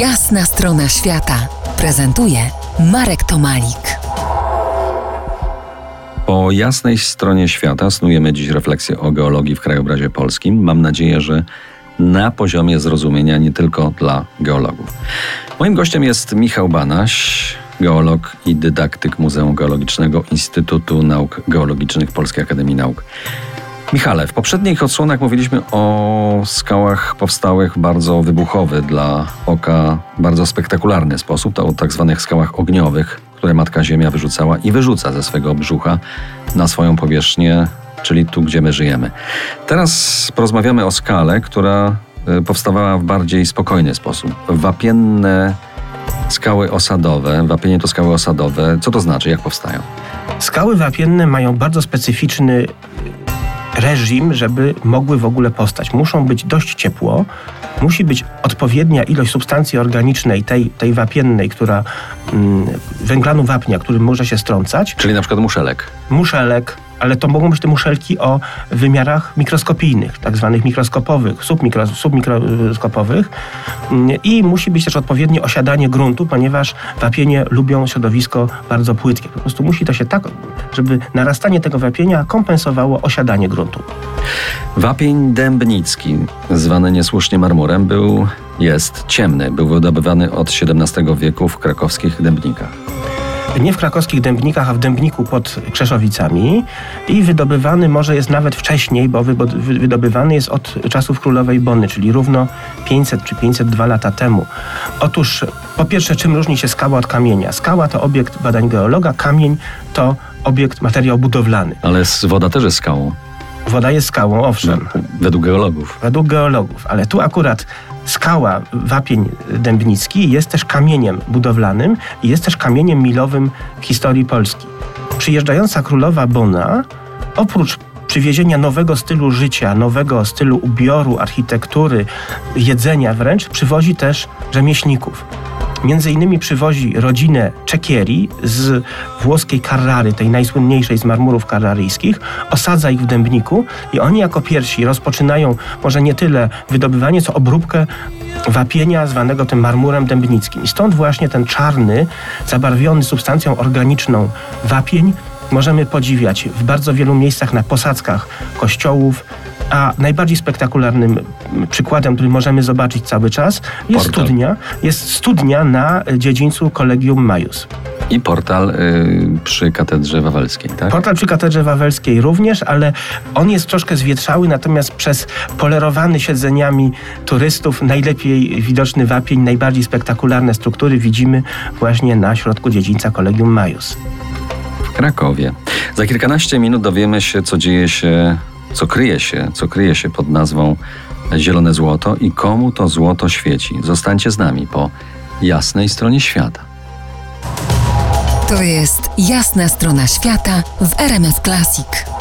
Jasna strona świata prezentuje Marek Tomalik. Po jasnej stronie świata snujemy dziś refleksję o geologii w krajobrazie polskim. Mam nadzieję, że na poziomie zrozumienia nie tylko dla geologów. Moim gościem jest Michał Banaś, geolog i dydaktyk Muzeum Geologicznego Instytutu Nauk Geologicznych Polskiej Akademii Nauk. Michale, w poprzednich odsłonach mówiliśmy o skałach powstałych w bardzo wybuchowy dla oka, bardzo spektakularny sposób, to o tak zwanych skałach ogniowych, które Matka Ziemia wyrzucała i wyrzuca ze swego brzucha na swoją powierzchnię, czyli tu, gdzie my żyjemy. Teraz porozmawiamy o skale, która y, powstawała w bardziej spokojny sposób. Wapienne skały osadowe, wapienie to skały osadowe. Co to znaczy? Jak powstają? Skały wapienne mają bardzo specyficzny reżim, żeby mogły w ogóle powstać. Muszą być dość ciepło, musi być odpowiednia ilość substancji organicznej, tej, tej wapiennej, która mm, węglanu wapnia, który może się strącać. Czyli na przykład muszelek. Muszelek, ale to mogą być te muszelki o wymiarach mikroskopijnych, tak zwanych mikroskopowych, submikro, submikroskopowych i musi być też odpowiednie osiadanie gruntu, ponieważ wapienie lubią środowisko bardzo płytkie. Po prostu musi to się tak, żeby narastanie tego wapienia kompensowało osiadanie gruntu. Wapień dębnicki, zwany niesłusznie marmurem, był, jest ciemny. Był wydobywany od XVII wieku w krakowskich dębnikach nie w krakowskich dębnikach, a w dębniku pod Krzeszowicami i wydobywany może jest nawet wcześniej, bo wydobywany jest od czasów królowej Bony, czyli równo 500 czy 502 lata temu. Otóż po pierwsze, czym różni się skała od kamienia? Skała to obiekt badań geologa, kamień to obiekt, materiał budowlany. Ale woda też jest skałą. Woda jest skałą, owszem. No, według geologów. Według geologów, ale tu akurat skała, wapień dębnicki jest też kamieniem budowlanym i jest też kamieniem milowym historii Polski. Przyjeżdżająca królowa Bona, oprócz przywiezienia nowego stylu życia, nowego stylu ubioru, architektury, jedzenia wręcz, przywozi też rzemieślników. Między innymi przywozi rodzinę Czekieri z włoskiej Carrary, tej najsłynniejszej z marmurów karraryjskich, osadza ich w Dębniku i oni jako pierwsi rozpoczynają może nie tyle wydobywanie, co obróbkę wapienia zwanego tym marmurem dębnickim. I stąd właśnie ten czarny, zabarwiony substancją organiczną wapień możemy podziwiać w bardzo wielu miejscach na posadzkach kościołów, a najbardziej spektakularnym przykładem, który możemy zobaczyć cały czas, jest portal. studnia. Jest studnia na dziedzińcu Collegium Majus. I portal y, przy katedrze wawelskiej, tak? Portal przy katedrze wawelskiej również, ale on jest troszkę zwietrzały, natomiast przez polerowany siedzeniami turystów najlepiej widoczny wapień, najbardziej spektakularne struktury widzimy właśnie na środku dziedzińca Collegium Majus. W Krakowie. Za kilkanaście minut dowiemy się, co dzieje się co kryje się, co kryje się pod nazwą Zielone Złoto i komu to złoto świeci. Zostańcie z nami po jasnej stronie świata. To jest jasna strona świata w RMS Classic.